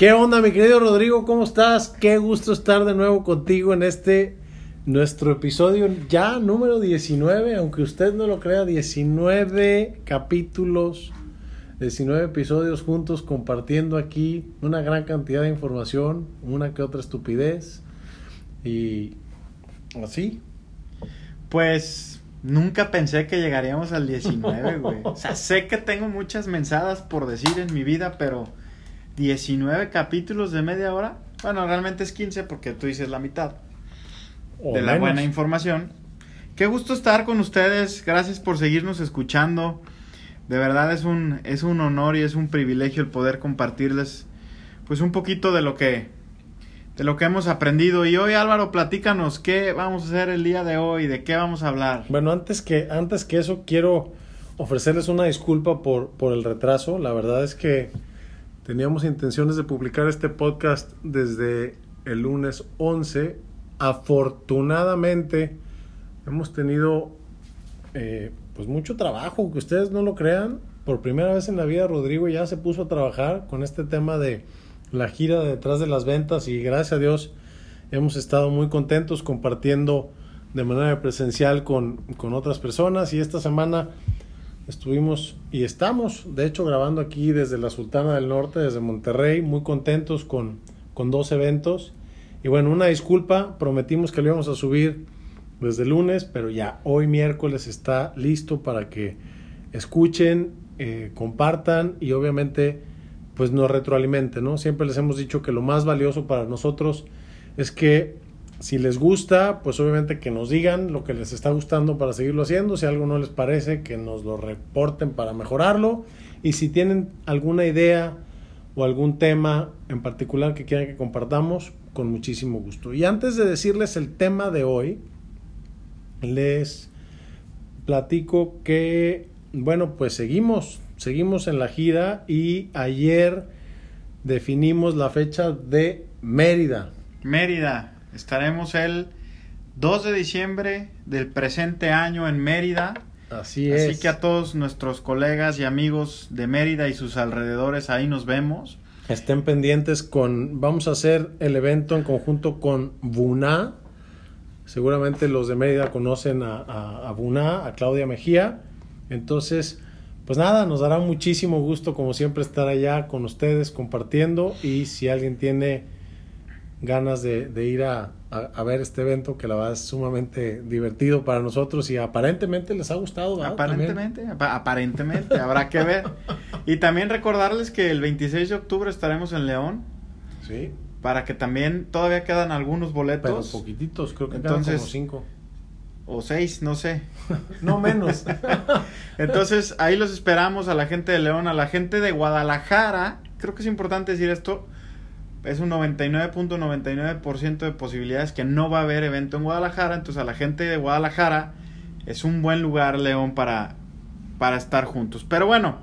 ¿Qué onda, mi querido Rodrigo? ¿Cómo estás? Qué gusto estar de nuevo contigo en este nuestro episodio ya número 19, aunque usted no lo crea, 19 capítulos, 19 episodios juntos compartiendo aquí una gran cantidad de información, una que otra estupidez y así. Pues nunca pensé que llegaríamos al 19, güey. O sea, sé que tengo muchas mensadas por decir en mi vida, pero 19 capítulos de media hora. Bueno, realmente es 15 porque tú dices la mitad O de la buena información. Qué gusto estar con ustedes. Gracias por seguirnos escuchando. De verdad es un es un honor y es un privilegio el poder compartirles pues un poquito de lo que de lo que hemos aprendido. Y hoy Álvaro, platícanos qué vamos a hacer el día de hoy, de qué vamos a hablar. Bueno, antes que, antes que eso, quiero ofrecerles una disculpa por, por el retraso. La verdad es que teníamos intenciones de publicar este podcast desde el lunes 11. Afortunadamente, hemos tenido eh, pues mucho trabajo, que ustedes no lo crean. Por primera vez en la vida, Rodrigo ya se puso a trabajar con este tema de la gira de detrás de las ventas y gracias a Dios hemos estado muy contentos compartiendo de manera presencial con, con otras personas y esta semana estuvimos y estamos de hecho grabando aquí desde la Sultana del Norte, desde Monterrey, muy contentos con, con dos eventos y bueno, una disculpa, prometimos que lo íbamos a subir desde lunes, pero ya hoy miércoles está listo para que escuchen, eh, compartan y obviamente pues nos retroalimenten, ¿no? Siempre les hemos dicho que lo más valioso para nosotros es que si les gusta, pues obviamente que nos digan lo que les está gustando para seguirlo haciendo, si algo no les parece, que nos lo reporten para mejorarlo y si tienen alguna idea o algún tema en particular que quieran que compartamos, con muchísimo gusto. Y antes de decirles el tema de hoy, les platico que, bueno, pues seguimos, seguimos en la gira y ayer definimos la fecha de Mérida. Mérida, estaremos el 2 de diciembre del presente año en Mérida. Así es. Así que a todos nuestros colegas y amigos de Mérida y sus alrededores, ahí nos vemos. Estén pendientes con, vamos a hacer el evento en conjunto con Buna. Seguramente los de Mérida conocen a, a, a Buna, a Claudia Mejía. Entonces, pues nada, nos dará muchísimo gusto como siempre estar allá con ustedes compartiendo y si alguien tiene ganas de, de ir a, a, a, ver este evento que la verdad es sumamente divertido para nosotros y aparentemente les ha gustado. ¿verdad? Aparentemente, ap aparentemente, habrá que ver. Y también recordarles que el 26 de octubre estaremos en León. Sí. Para que también todavía quedan algunos boletos. Pero poquititos, creo que Entonces, quedan como cinco. O seis, no sé. no menos. Entonces, ahí los esperamos a la gente de León, a la gente de Guadalajara. Creo que es importante decir esto. Es un 99.99% de posibilidades que no va a haber evento en Guadalajara. Entonces, a la gente de Guadalajara es un buen lugar, León, para, para estar juntos. Pero bueno,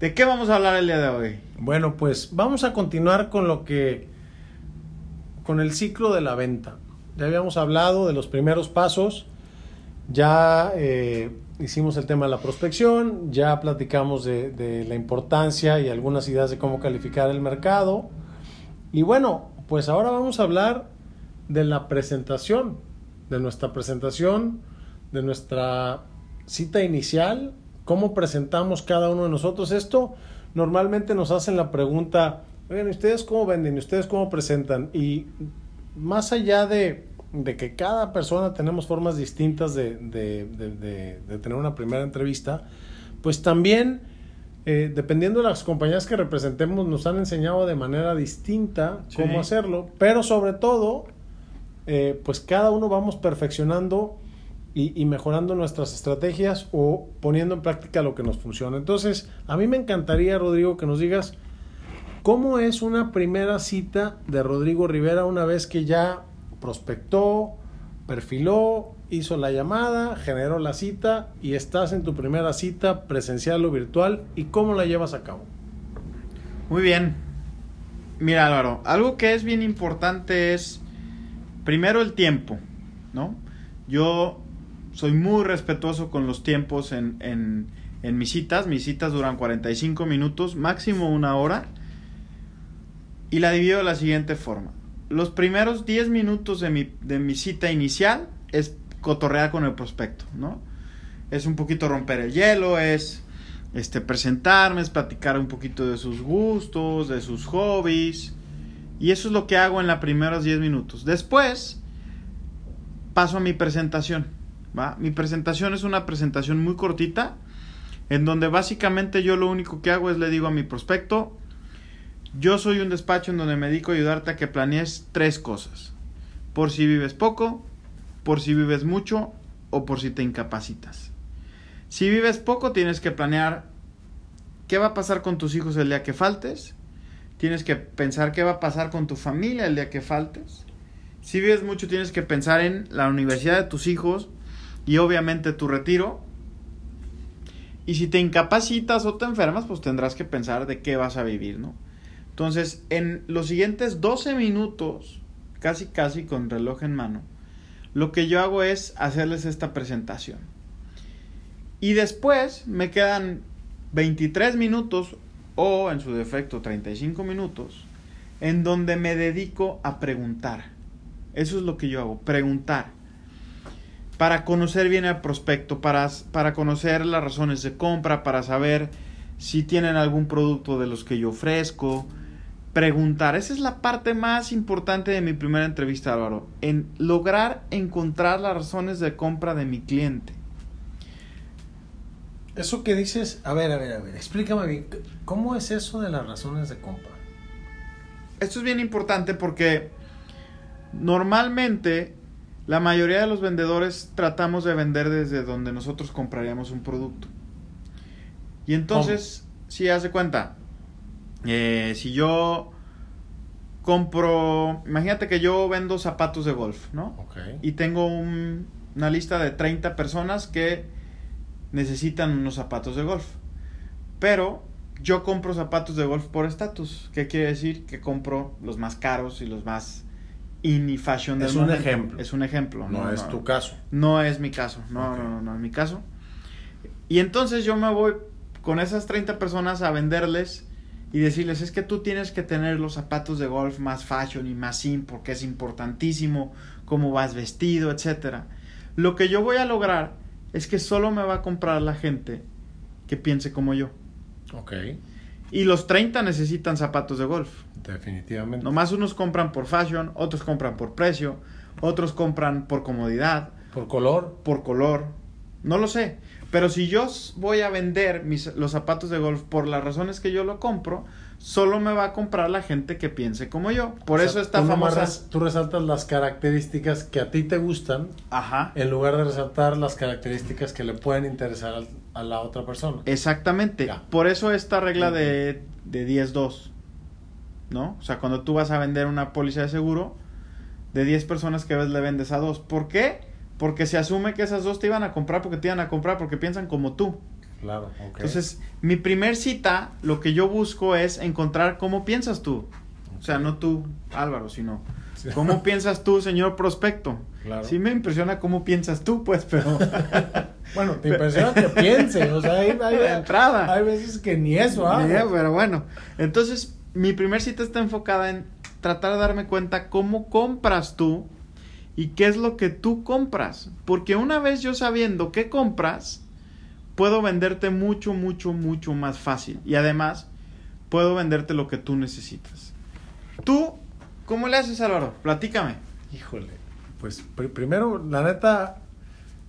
¿de qué vamos a hablar el día de hoy? Bueno, pues vamos a continuar con lo que. con el ciclo de la venta. Ya habíamos hablado de los primeros pasos. Ya eh, hicimos el tema de la prospección, ya platicamos de, la importancia y algunas ideas de cómo calificar el mercado. Y bueno, pues ahora vamos a hablar de la presentación, de nuestra presentación, de nuestra cita inicial, cómo presentamos cada uno de nosotros. Esto normalmente nos hacen la pregunta, oigan, ¿ustedes cómo venden? ¿Y ustedes cómo presentan? Y más allá de, de que cada persona tenemos formas distintas de, de, de, de tener una primera entrevista, pues también, eh, dependiendo de las compañías que representemos, nos han enseñado de manera distinta sí. cómo hacerlo, pero sobre todo, eh, pues cada uno vamos perfeccionando y, y, mejorando nuestras estrategias o poniendo en práctica lo que nos funciona. Entonces, a mí me encantaría, Rodrigo, que nos digas cómo es una primera cita de Rodrigo Rivera una vez que ya prospectó, perfiló, hizo la llamada, generó la cita y estás en tu primera cita presencial o virtual y cómo la llevas a cabo. Muy bien. Mira Álvaro, algo que es bien importante es primero el tiempo, ¿no? Yo soy muy respetuoso con los tiempos en, en, en mis citas. Mis citas duran 45 minutos, máximo una hora. y la divido de la siguiente forma. Los primeros 10 minutos de mi, de mi cita inicial es cotorrear con el prospecto, ¿no? Es un poquito romper el hielo, es este, presentarme, es platicar un poquito de sus gustos, de sus hobbies. Y eso es lo que hago en los primeros 10 minutos. Después paso a mi presentación. ¿va? Mi presentación es una presentación muy cortita, en donde básicamente yo lo único que hago es le digo a mi prospecto, yo soy un despacho en donde me dedico a ayudarte a que planees tres cosas. Por si vives poco, por si vives mucho o por si te incapacitas. Si vives poco, tienes que planear qué va a pasar con tus hijos el día que faltes. Tienes que pensar qué va a pasar con tu familia el día que faltes. Si vives mucho, tienes que pensar en la universidad de tus hijos y obviamente tu retiro. Y si te incapacitas o te enfermas, pues tendrás que pensar de qué vas a vivir, ¿no? Entonces, en los siguientes 12 minutos, casi casi con reloj en mano, lo que yo hago es hacerles esta presentación. Y después me quedan 23 minutos o en su defecto 35 minutos en donde me dedico a preguntar. Eso es lo que yo hago, preguntar. Para conocer bien el prospecto, para, para conocer las razones de compra, para saber si tienen algún producto de los que yo ofrezco. Preguntar, esa es la parte más importante de mi primera entrevista, Álvaro, en lograr encontrar las razones de compra de mi cliente. Eso que dices, a ver, a ver, a ver, explícame bien, ¿cómo es eso de las razones de compra? Esto es bien importante porque normalmente la mayoría de los vendedores tratamos de vender desde donde nosotros compraríamos un producto. Y entonces, si hace cuenta, eh, si yo compro, imagínate que yo vendo zapatos de golf, ¿no? Ok. Y tengo un- una lista de 30 personas que necesitan unos zapatos de golf. Pero yo compro zapatos de golf por estatus. ¿Qué quiere decir? Que compro los más caros y los más in y fashion del Es un momento. ejemplo. Es un ejemplo. No, es tu caso. No es mi caso. No, no, no, no es mi caso. Y entonces yo me voy con esas 30 personas a venderles y decirles, es que tú tienes que tener los zapatos de golf más fashion y más in porque es importantísimo cómo vas vestido, etcétera. Lo que yo voy a lograr es que solo me va a comprar la gente que piense como yo. Ok, Y los 30 necesitan zapatos de golf. definitivamente. Nomás unos compran por fashion, otros compran por precio, otros compran por comodidad, Por color, por color. No lo sé. Pero si yo voy a vender mis, los zapatos de golf por las razones que yo lo compro, solo me va a comprar la gente que piense como yo. Por o sea, eso esta tú famosa... res- tú resaltas las características que a ti te gustan Ajá. en lugar de resaltar las características que le pueden interesar al- a la otra persona. Exactamente. Ya. Por eso esta regla de, de 10-2. ¿No? O sea, cuando tú vas a vender una póliza de seguro, de 10 personas que ves le vendes a dos. ¿Por qué? Porque se asume que esas dos te iban a comprar porque te iban a comprar porque piensan como tú. Claro, ok. Entonces, mi primer cita, lo que yo busco es encontrar cómo piensas tú. O sea, no tú, Álvaro, sino Sí. cómo piensas tú, señor prospecto. Claro. Sí me impresiona cómo piensas tú, pues, pero Bueno, te impresiona que piense, o sea, hay, hay- de entrada. hay veces que ni eso hago. Ya, pero bueno. Entonces, mi primer cita está enfocada en tratar de darme cuenta cómo compras tú y qué es lo que tú compras. Porque una vez yo sabiendo qué compras, puedo venderte mucho, mucho, mucho más fácil. Y además, puedo venderte lo que tú necesitas. Tú, ¿cómo le haces, Álvaro? Platícame. Híjole, pues pr- primero, la neta,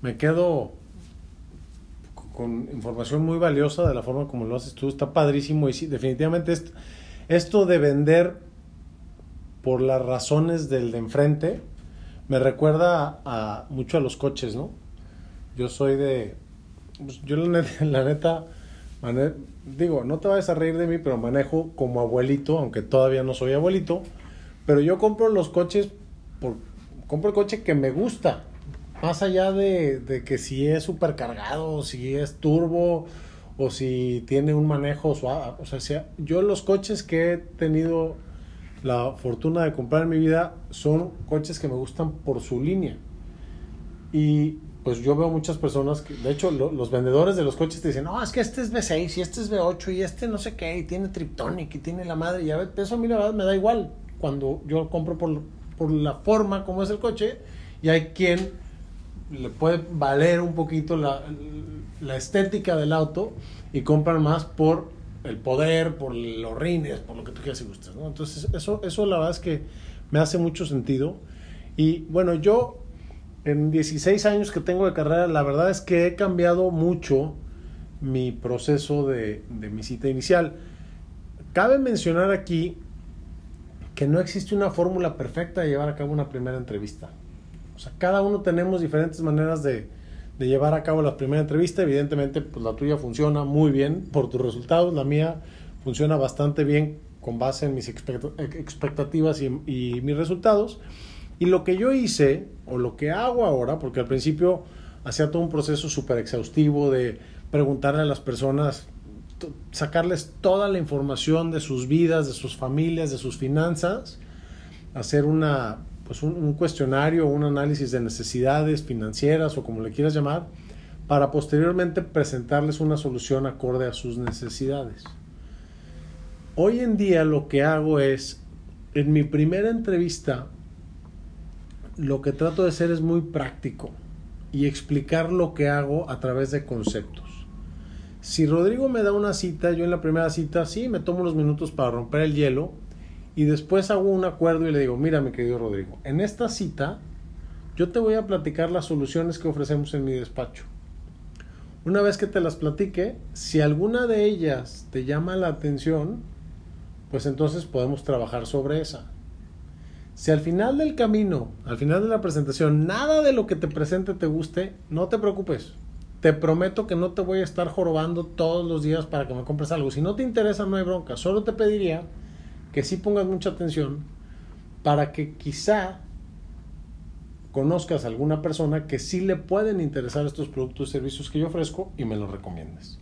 me quedo con información muy valiosa de la forma como lo haces tú. Está padrísimo y sí, definitivamente esto, esto de vender por las razones del de enfrente me recuerda a, mucho a los coches, ¿no? Yo soy de... pues, yo la neta, mane- digo, no te vayas a reír de mí, pero manejo como abuelito, aunque todavía no soy abuelito. Pero yo compro los coches, compro el coche que me gusta. Más allá de, de que si es supercargado, si es turbo, o si tiene un manejo suave. O sea, yo los coches que he tenido la fortuna de comprar en mi vida son coches que me gustan por su línea. Y pues yo veo muchas personas que, de hecho, los vendedores de los coches te dicen, no, es que este es V6 y este es V8 y este no sé qué, y tiene Triptonic y tiene la madre, y a ver, eso a mí la verdad me da igual cuando yo compro por, por la forma como es el coche, y hay quien le puede valer un poquito la, la estética del auto y compran más por el poder, por los rines, por lo que tú quieras y gustes, ¿no? Entonces, eso, eso la verdad es que me hace mucho sentido. Y bueno, yo en 16 años que tengo de carrera, la verdad es que he cambiado mucho mi proceso de, de mi cita inicial. Cabe mencionar aquí que no existe una fórmula perfecta de llevar a cabo una primera entrevista. O sea, cada uno tenemos diferentes maneras de, de llevar a cabo la primera entrevista. Evidentemente, pues la tuya funciona muy bien por tus resultados, la mía funciona bastante bien con base en mis expectativas y, y mis resultados. Y lo que yo hice, o lo que hago ahora, porque al principio hacía todo un proceso súper exhaustivo de preguntarle a las personas, sacarles toda la información de sus vidas, de sus familias, de sus finanzas, hacer una, pues un, cuestionario, un análisis de necesidades financieras o como le quieras llamar, para posteriormente presentarles una solución acorde a sus necesidades. Hoy en día lo que hago es, en mi primera entrevista, lo que trato de ser es muy práctico y explicar lo que hago a través de conceptos. Si Rodrigo me da una cita, yo en la primera cita sí me tomo unos minutos para romper el hielo y después hago un acuerdo y le digo, mira mi querido Rodrigo, en esta cita yo te voy a platicar las soluciones que ofrecemos en mi despacho. Una vez que te las platique, si alguna de ellas te llama la atención, pues entonces podemos trabajar sobre esa. Si al final del camino, al final de la presentación, nada de lo que te presente te guste, no te preocupes. Te prometo que no te voy a estar jorobando todos los días para que me compres algo. Si no te interesa, no hay bronca. Solo te pediría que sí pongas mucha atención para que quizá conozcas a alguna persona que sí le pueden interesar estos productos y servicios que yo ofrezco y me los recomiendes.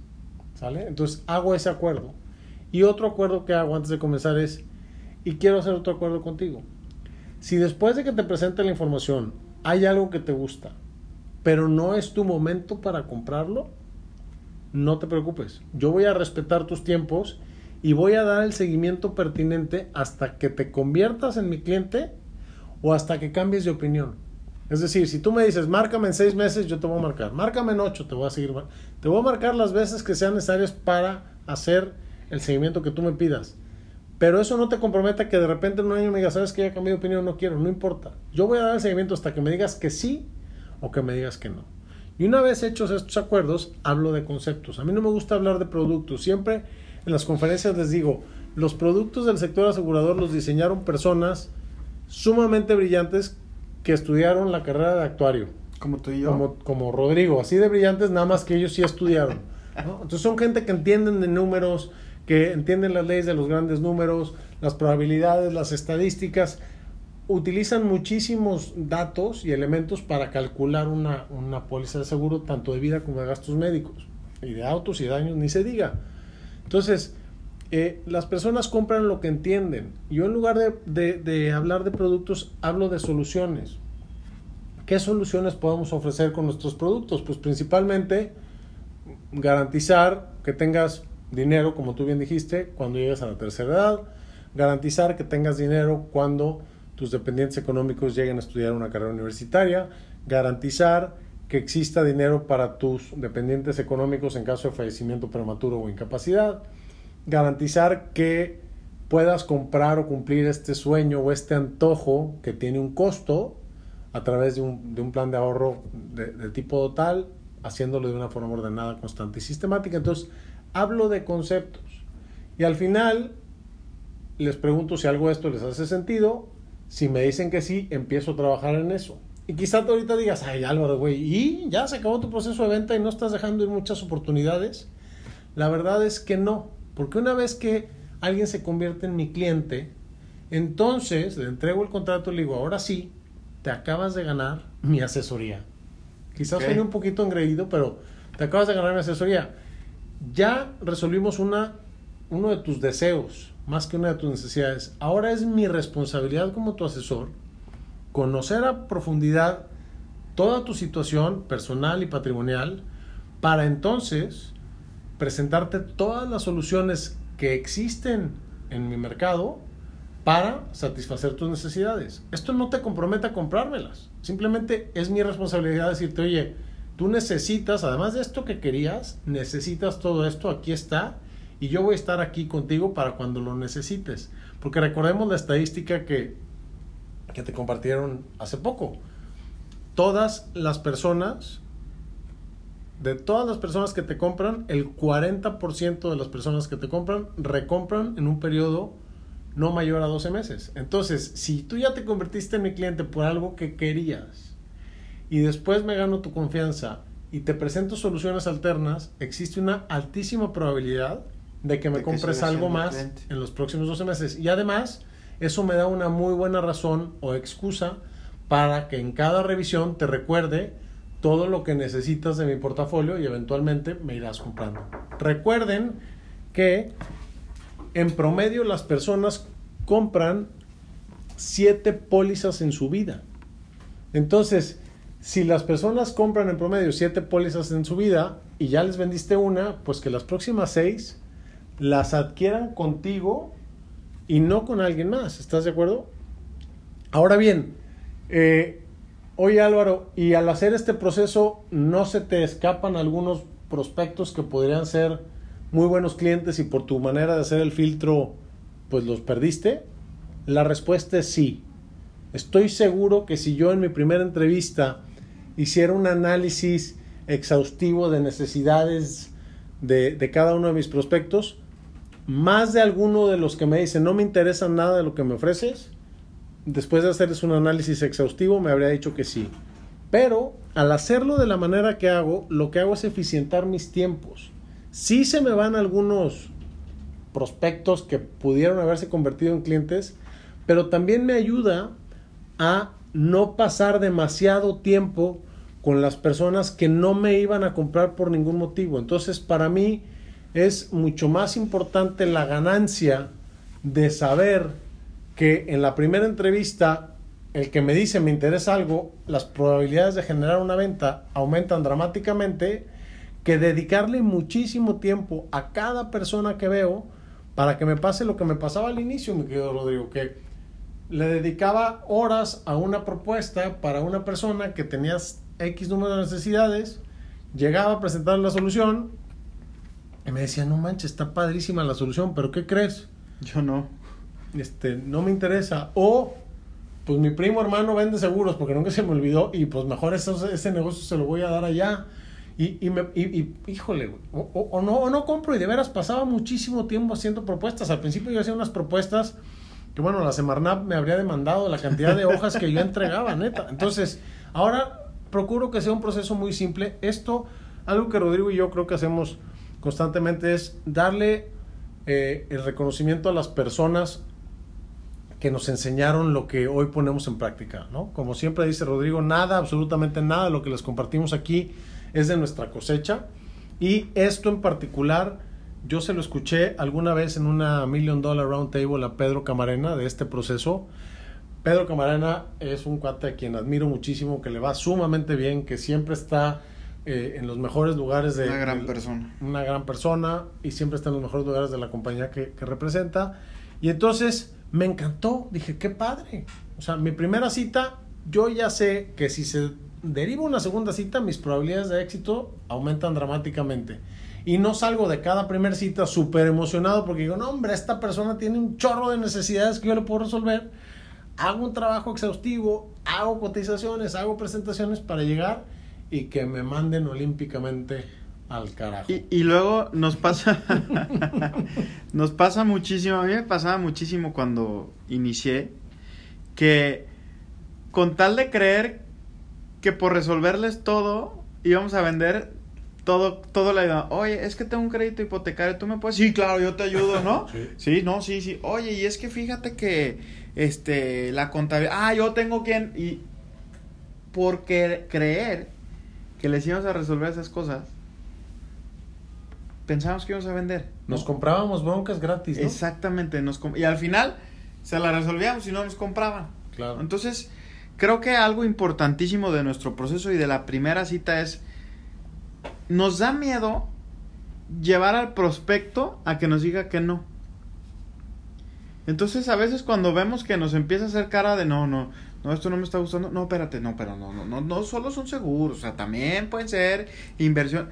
¿Sale? Entonces hago ese acuerdo. Y otro acuerdo que hago antes de comenzar es, y quiero hacer otro acuerdo contigo. Si después de que te presente la información hay algo que te gusta, pero no es tu momento para comprarlo, no te preocupes. Yo voy a respetar tus tiempos y voy a dar el seguimiento pertinente hasta que te conviertas en mi cliente o hasta que cambies de opinión. Es decir, si tú me dices, márcame en seis meses, yo te voy a marcar. Márcame en ocho, te voy a seguir. Te voy a marcar las veces que sean necesarias para hacer el seguimiento que tú me pidas. Pero eso no te comprometa que de repente en un año me digas, sabes que ya cambié de opinión, no quiero, no importa. Yo voy a dar el seguimiento hasta que me digas que sí o que me digas que no. Y una vez hechos estos acuerdos, hablo de conceptos. A mí no me gusta hablar de productos. Siempre en las conferencias les digo, los productos del sector asegurador los diseñaron personas sumamente brillantes que estudiaron la carrera de actuario. Como tú y yo. Como, como Rodrigo, así de brillantes, nada más que ellos sí estudiaron. Entonces son gente que entienden de números, que entienden las leyes de los grandes números, las probabilidades, las estadísticas, utilizan muchísimos datos y elementos para calcular una, una póliza de seguro, tanto de vida como de gastos médicos, y de autos y daños, ni se diga. Entonces, eh, las personas compran lo que entienden. Yo en lugar de, de, de hablar de productos, hablo de soluciones. ¿Qué soluciones podemos ofrecer con nuestros productos? Pues principalmente garantizar que tengas dinero, como tú bien dijiste, cuando llegues a la tercera edad, garantizar que tengas dinero cuando tus dependientes económicos lleguen a estudiar una carrera universitaria, garantizar que exista dinero para tus dependientes económicos en caso de fallecimiento prematuro o incapacidad, garantizar que puedas comprar o cumplir este sueño o este antojo que tiene un costo a través de un, plan de ahorro de, de tipo tal, haciéndolo de una forma ordenada, constante y sistemática. Entonces, hablo de conceptos. Y al final les pregunto si algo de esto les hace sentido. Si me dicen que sí, empiezo a trabajar en eso. Y quizá tú ahorita digas, ay Álvaro, güey, ¿y ya se acabó tu proceso de venta y no estás dejando ir muchas oportunidades? La verdad es que no, porque una vez que alguien se convierte en mi cliente, entonces le entrego el contrato y le digo, ahora sí, te acabas de ganar mi asesoría. Quizás okay. un poquito engreído, pero te acabas de ganar mi asesoría ya resolvimos una, uno de tus deseos más que una de tus necesidades. Ahora es mi responsabilidad como tu asesor conocer a profundidad toda tu situación personal y patrimonial para entonces presentarte todas las soluciones que existen en mi mercado para satisfacer tus necesidades. Esto no te compromete a comprármelas. Simplemente es mi responsabilidad decirte, oye, tú necesitas, además de esto que querías, necesitas todo esto, aquí está, y yo voy a estar aquí contigo para cuando lo necesites. Porque recordemos la estadística que, que te compartieron hace poco. Todas las personas, de todas las personas que te compran, el 40% de las personas que te compran recompran en un periodo no mayor a 12 meses. Entonces, si tú ya te convertiste en mi cliente por algo que querías y después me gano tu confianza y te presento soluciones alternas, existe una altísima probabilidad de que me compres algo más en los próximos 12 meses. Y además, eso me da una muy buena razón o excusa para que en cada revisión te recuerde todo lo que necesitas de mi portafolio y eventualmente me irás comprando. Recuerden que en promedio las personas compran siete pólizas en su vida. Entonces, si las personas compran en promedio siete pólizas en su vida y ya les vendiste una, pues que las próximas seis las adquieran contigo y no con alguien más. ¿Estás de acuerdo? Ahora bien, eh, oye Álvaro, y al hacer este proceso, ¿no se te escapan algunos prospectos que podrían ser muy buenos clientes y por tu manera de hacer el filtro, pues los perdiste? La respuesta es sí. Estoy seguro que si yo en mi primera entrevista hiciera un análisis exhaustivo de necesidades de, de cada uno de mis prospectos, más de alguno de los que me dicen no me interesa nada de lo que me ofreces, después de hacerles un análisis exhaustivo me habría dicho que sí. Pero al hacerlo de la manera que hago, lo que hago es eficientar mis tiempos. Sí se me van algunos prospectos que pudieron haberse convertido en clientes, pero también me ayuda a no pasar demasiado tiempo con las personas que no me iban a comprar por ningún motivo. Entonces, para mí es mucho más importante la ganancia de saber que en la primera entrevista el que me dice me interesa algo, las probabilidades de generar una venta aumentan dramáticamente que dedicarle muchísimo tiempo a cada persona que veo para que me pase lo que me pasaba al inicio, mi querido Rodrigo, que le dedicaba horas a una propuesta para una persona que tenía X número de necesidades, llegaba a presentar la solución y me decía, no manches, está padrísima la solución, pero ¿qué crees? Yo no. Este, no me interesa. O, pues mi primo hermano vende seguros porque nunca se me olvidó y pues mejor ese negocio se lo voy a dar allá. Y, y, me, y, híjole, o, o, no, o no compro y de veras pasaba muchísimo tiempo haciendo propuestas. Al principio yo hacía unas propuestas que bueno, la Semarnap me habría demandado la cantidad de hojas que yo entregaba, neta. Entonces, ahora procuro que sea un proceso muy simple. Esto, algo que Rodrigo y yo creo que hacemos constantemente es darle eh, el reconocimiento a las personas que nos enseñaron lo que hoy ponemos en práctica, ¿no? Como siempre dice Rodrigo, nada, absolutamente nada de lo que les compartimos aquí es de nuestra cosecha y esto en particular yo se lo escuché alguna vez en una Million Dollar Round Table a Pedro Camarena de este proceso. Pedro Camarena es un cuate a quien admiro muchísimo, que le va sumamente bien, que siempre está eh, en los mejores lugares de... Una gran persona. Una gran persona y siempre está en los mejores lugares de la compañía que, que representa. Y entonces me encantó, dije, qué padre. O sea, mi primera cita, yo ya sé que si se deriva una segunda cita, mis probabilidades de éxito aumentan dramáticamente. Y no salgo de cada primera cita súper emocionado porque digo, no, hombre, esta persona tiene un chorro de necesidades que yo le puedo resolver. Hago un trabajo exhaustivo, hago cotizaciones, hago presentaciones para llegar y que me manden olímpicamente al carajo. Y, y luego nos pasa, nos pasa muchísimo, a mí me pasaba muchísimo cuando inicié, que con tal de creer que por resolverles todo íbamos a vender todo, todo la idea. Oye, es que tengo un crédito hipotecario, tú me puedes. Sí, claro, yo te ayudo, ¿no? sí. sí. no, sí, sí. Oye, y es que fíjate que este la contabilidad. Ah, yo tengo quien. Y por creer que les íbamos a resolver esas cosas, pensábamos que íbamos a vender. Nos comprábamos broncas gratis, ¿no? Exactamente. Nos y al final se la resolvíamos y no nos compraban. Claro. Entonces creo que algo importantísimo de nuestro proceso y de la primera cita es, nos da miedo llevar al prospecto a que nos diga que no. Entonces a veces cuando vemos que nos empieza a hacer cara de no, no, no, esto no me está gustando, no, espérate, no, pero no, no, no, no solo son seguros, o sea, también pueden ser inversión.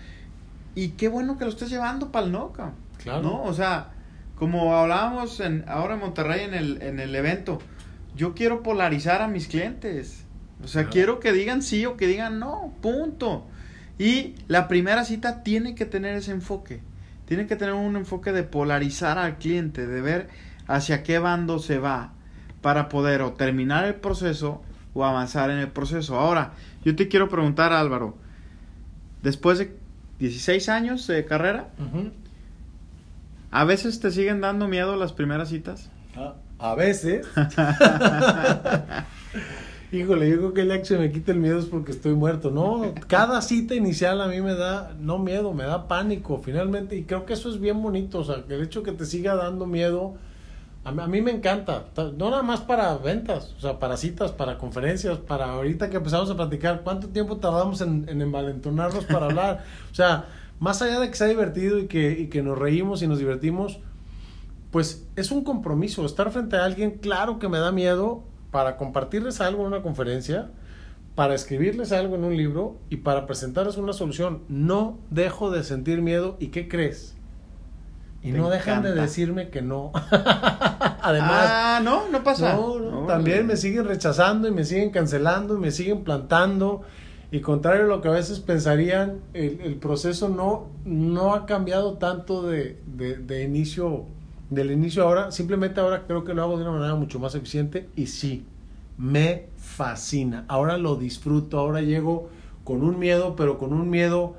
Y qué bueno que lo estés llevando para el NOCA. Claro. ¿No? O sea, como hablábamos en, ahora en Monterrey en el, en el evento, yo quiero polarizar a mis clientes. O sea, quiero que digan sí o que digan no, punto. Y la primera cita tiene que tener ese enfoque. Tiene que tener un enfoque de polarizar al cliente, de ver hacia qué bando se va para poder o terminar el proceso o avanzar en el proceso. Ahora, yo te quiero preguntar, Álvaro, después de 16 años de carrera, ¿a veces te siguen dando miedo las primeras citas? Ah, a veces. Híjole, yo creo que el día que se me quite el miedo es porque estoy muerto. No, cada cita inicial a mí me da, no miedo, me da pánico finalmente. Y creo que eso es bien bonito. O sea, que el hecho que te siga dando miedo, a mí, me encanta. No nada más para ventas, o sea, para citas, para conferencias, para ahorita que empezamos a platicar, ¿cuánto tiempo tardamos en, en envalentonarnos para hablar? O sea, más allá de que sea divertido y que, y que nos reímos y nos divertimos, pues es un compromiso. Estar frente a alguien, claro que me da miedo, para compartirles algo en una conferencia, para escribirles algo en un libro y para presentarles una solución. No dejo de sentir miedo y ¿qué crees? Y no dejan de decirme que no. Además. Ah, no, no pasa. No, también me siguen rechazando y me siguen cancelando y me siguen plantando. Y contrario a lo que a veces pensarían, el, el proceso no, no ha cambiado tanto de, de, de inicio del inicio ahora, simplemente ahora creo que lo hago de una manera mucho más eficiente y sí, me fascina. Ahora lo disfruto, ahora llego con un miedo, pero con un miedo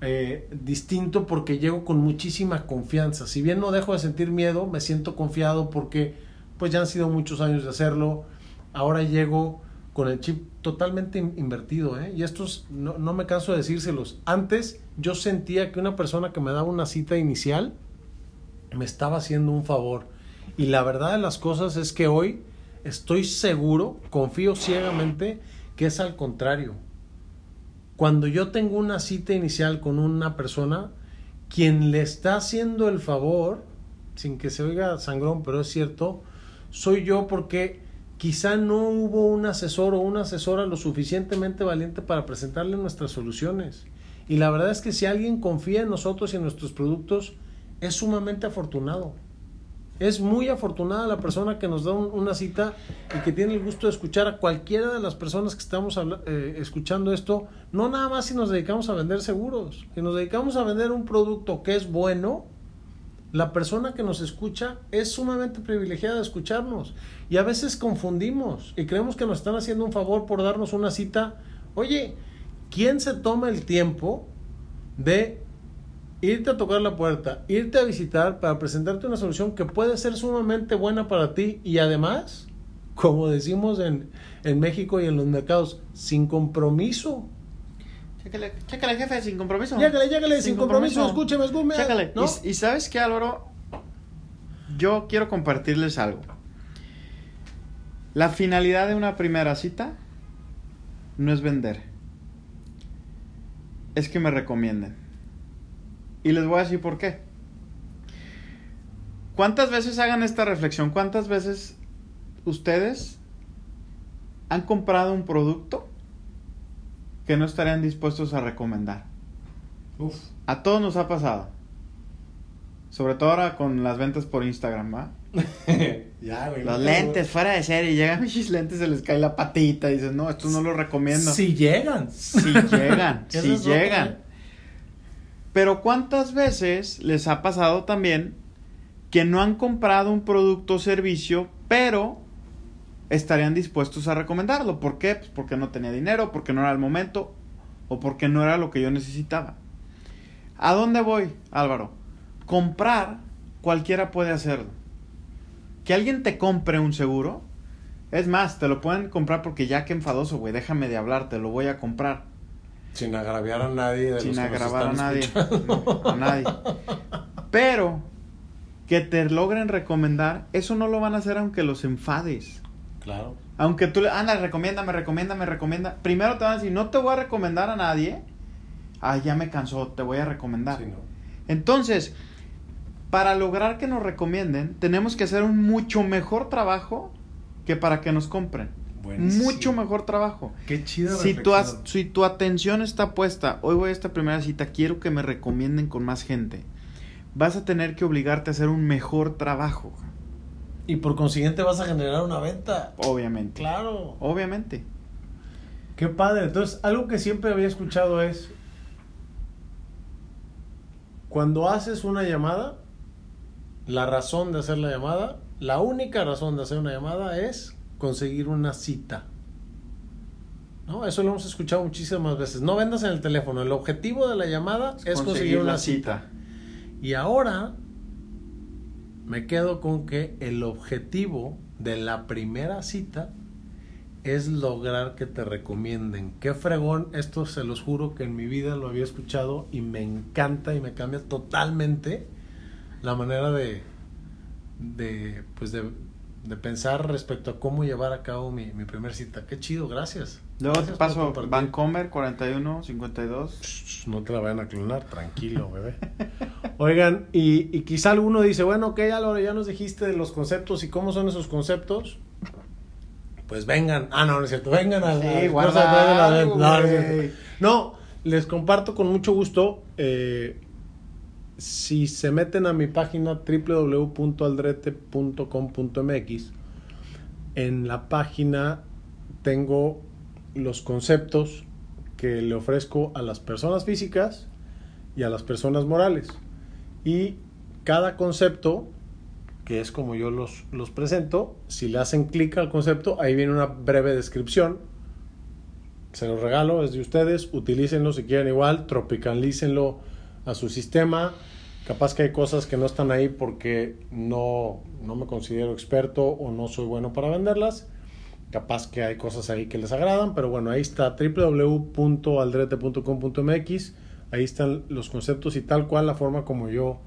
eh, distinto porque llego con muchísima confianza. Si bien no dejo de sentir miedo, me siento confiado porque pues ya han sido muchos años de hacerlo. Ahora llego con el chip totalmente invertido, ¿eh? Y estos no, no me canso de decírselos. Antes yo sentía que una persona que me daba una cita inicial, me estaba haciendo un favor. Y la verdad de las cosas es que hoy estoy seguro, confío ciegamente, que es al contrario. Cuando yo tengo una cita inicial con una persona, quien le está haciendo el favor, sin que se oiga sangrón, pero es cierto, soy yo porque quizá no hubo un asesor o una asesora lo suficientemente valiente para presentarle nuestras soluciones. Y la verdad es que si alguien confía en nosotros y en nuestros productos, es sumamente afortunado. Es muy afortunada la persona que nos da una cita y que tiene el gusto de escuchar a cualquiera de las personas que estamos eh, escuchando esto, no nada más si nos dedicamos a vender seguros, si nos dedicamos a vender un producto que es bueno, la persona que nos escucha es sumamente privilegiada de escucharnos y a veces confundimos y creemos que nos están haciendo un favor por darnos una cita. Oye, ¿quién se toma el tiempo de irte a tocar la puerta, irte a visitar para presentarte una solución que puede ser sumamente buena para ti y además, como decimos en, en México y en los mercados, sin compromiso. Chécale, chécale, jefe, sin compromiso. Chécale, chécale, sin, compromiso. Escúcheme, escúcheme. Chécale. Y, y, sabes qué, Álvaro, yo quiero compartirles algo. La finalidad de una primera cita no es vender, es que me recomienden. Y les voy a decir por qué. ¿Cuántas veces hagan esta reflexión? ¿Cuántas veces ustedes han comprado un producto que no estarían dispuestos a recomendar? Uf. A todos nos ha pasado. Sobre todo ahora con las ventas por Instagram, ¿va? ya, güey. Los lentes fuera de serie. Llegan mis lentes, se les cae la patita. Y dices, no, esto no lo recomiendo. Si llegan. Si llegan. si llegan. Pero ¿cuántas veces les ha pasado también que no han comprado un producto o servicio, pero estarían dispuestos a recomendarlo? ¿Por qué? Pues porque no tenía dinero, porque no era el momento o porque no era lo que yo necesitaba. ¿A dónde voy, Álvaro? Comprar, cualquiera puede hacerlo. Que alguien te compre un seguro, es más, te lo pueden comprar porque ya que enfadoso, güey, déjame de hablar, te lo voy a comprar. Sin agraviar a nadie. Sin agravar a nadie. a nadie. Pero que te logren recomendar, eso no lo van a hacer aunque los enfades. Claro. Aunque tú le, anda, recomienda, me recomienda, me recomienda. Primero te van a decir, no te voy a recomendar a nadie. Ah, ya me cansó, te voy a recomendar. Sí, no. Entonces, para lograr que nos recomienden, tenemos que hacer un mucho mejor trabajo que para que nos compren. Buenísimo. Mucho mejor trabajo. Qué chida Si tu, si tu atención está puesta, hoy voy a esta primera cita, quiero que me recomienden con más gente. Vas a tener que obligarte a hacer un mejor trabajo. Y por consiguiente vas a generar una venta. Obviamente. Claro. Obviamente. Qué padre. Entonces, algo que siempre había escuchado es, cuando haces una llamada, la razón de hacer la llamada, la única razón de hacer una llamada es conseguir una cita. ¿No? Eso lo hemos escuchado muchísimas veces. No vendas en el teléfono. El objetivo de la llamada es conseguir, una la cita. Y ahora me quedo con que el objetivo de la primera cita es lograr que te recomienden. Qué fregón, esto se los juro que en mi vida lo había escuchado y me encanta y me cambia totalmente la manera de, de pues de, de pensar respecto a cómo llevar a cabo mi, mi primer cita. Qué chido, gracias. Luego te Gracias paso. Vancomer 41 52. Shh, No te la vayan a clonar, tranquilo, bebé. Oigan, y, y quizá alguno dice, bueno, ok, Álvaro, ya nos dijiste de los conceptos y cómo son esos conceptos. Pues vengan, ah, no, no es cierto, vengan a Sí, a- guarda no. No, les comparto con mucho gusto. eh, si se meten a mi página www.aldrete.com.mx, en la página tengo los conceptos que le ofrezco a las personas físicas y a las personas morales. Y cada concepto, que es como yo los, los presento, si le hacen clic al concepto, ahí viene una breve descripción. Se los regalo, es de ustedes, utilícenlo si quieren igual, tropicalícenlo a su sistema. Capaz que hay cosas que no están ahí porque no, no me considero experto o no soy bueno para venderlas. Capaz que hay cosas ahí que les agradan, pero bueno, ahí está www.aldrete.com.mx. Ahí están los conceptos y tal cual la forma como yo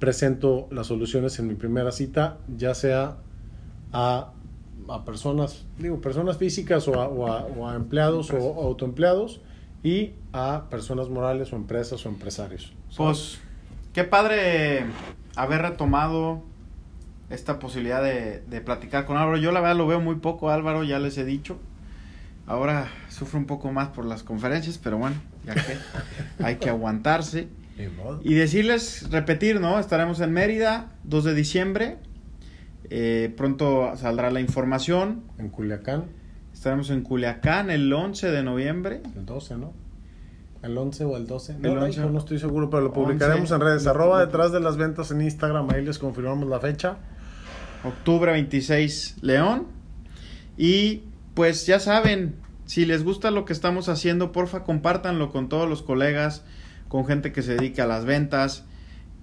presento las soluciones en mi primera cita, ya sea a, a personas, digo, personas físicas o a, o a- o a empleados o, o autoempleados y a personas morales o empresas o empresarios. Pues, qué padre haber retomado esta posibilidad de, de platicar con Álvaro. Yo la verdad lo veo muy poco, Álvaro, ya les he dicho. Ahora sufro un poco más por las conferencias, pero bueno, ya que hay que aguantarse. Y decirles, repetir, ¿no? Estaremos en Mérida, 2 de diciembre. Eh, pronto saldrá la información. En Culiacán, Estaremos en Culiacán el 11 de noviembre. el 12, ¿no? El 11 o el 12. El No, 11. hijo, no estoy seguro, pero lo publicaremos 11. en redes. Arroba detrás de las ventas en Instagram, ahí les confirmamos la fecha. Octubre 26, León. Y pues ya saben, si les gusta lo que estamos haciendo, porfa, compártanlo con todos los colegas, con gente que se dedica a las ventas.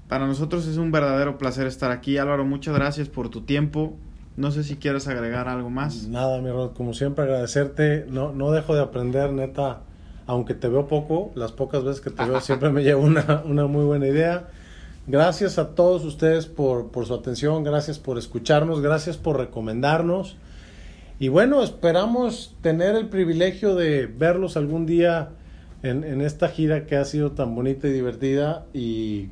Para nosotros es un verdadero placer estar aquí. Álvaro, muchas gracias por tu tiempo. No sé si quieres agregar algo más. Nada, mi Rod, como siempre agradecerte. No, no dejo de aprender, neta. Aunque te veo poco, las pocas veces que te veo siempre me llevo una, una muy buena idea. Gracias a todos ustedes por, por su atención, gracias por escucharnos, gracias por recomendarnos. Y bueno, esperamos tener el privilegio de verlos algún día en, en esta gira que ha sido tan bonita y divertida. Y,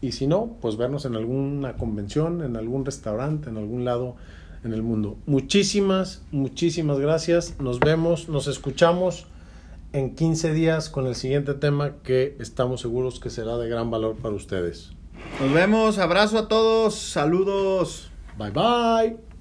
y si no, pues vernos en alguna convención, en algún restaurante, en algún lado en el mundo. Muchísimas, muchísimas gracias. Nos vemos, nos escuchamos en 15 días con el siguiente tema que estamos seguros que será de gran valor para ustedes. Nos vemos, abrazo a todos, saludos. Bye bye.